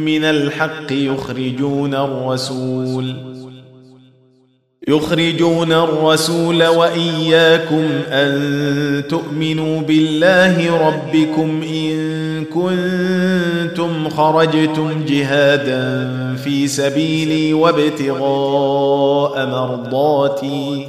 من الحق يخرجون الرسول. يخرجون الرسول وإياكم أن تؤمنوا بالله ربكم إن كنتم خرجتم جهادا في سبيلي وابتغاء مرضاتي.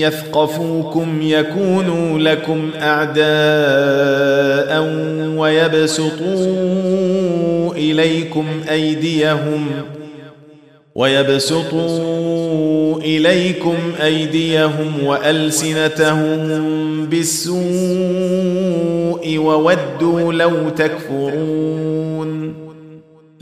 يثقفوكم يكونوا لكم أعداء ويبسطوا إليكم أيديهم ويبسطوا إليكم أيديهم وألسنتهم بالسوء وودوا لو تكفرون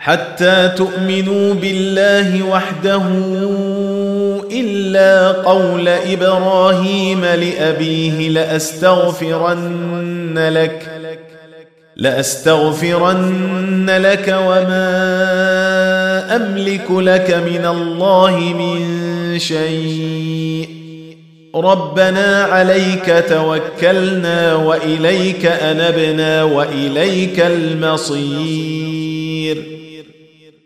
حتى تؤمنوا بالله وحده إلا قول إبراهيم لأبيه لأستغفرن لك لأستغفرن لك وما أملك لك من الله من شيء. ربنا عليك توكلنا وإليك أنبنا وإليك المصير.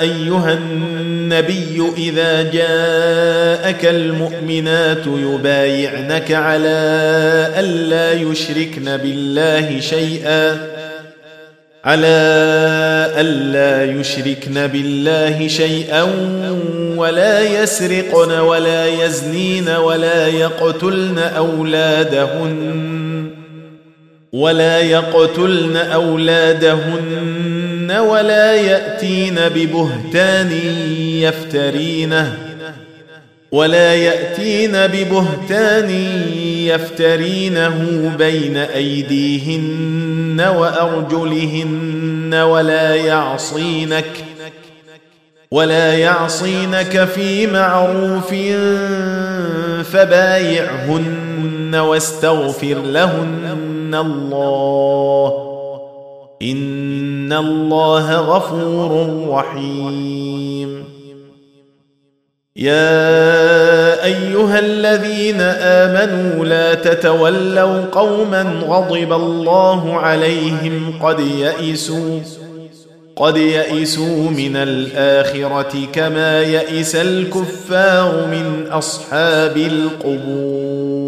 أيها النبي إذا جاءك المؤمنات يبايعنك على ألا يشركن بالله شيئا على ألا يشركن بالله شيئا ولا يسرقن ولا يزنين ولا يقتلن أولادهن. ولا يقتلن أولادهن ولا يأتين ببهتان يفترينه ولا يأتين ببهتان يفترينه بين أيديهن وأرجلهن ولا يعصينك ولا يعصينك في معروف فبايعهن واستغفر لهن الله ان الله غفور رحيم يا ايها الذين امنوا لا تتولوا قوما غضب الله عليهم قد يئسوا قد يئسوا من الاخره كما يئس الكفار من اصحاب القبور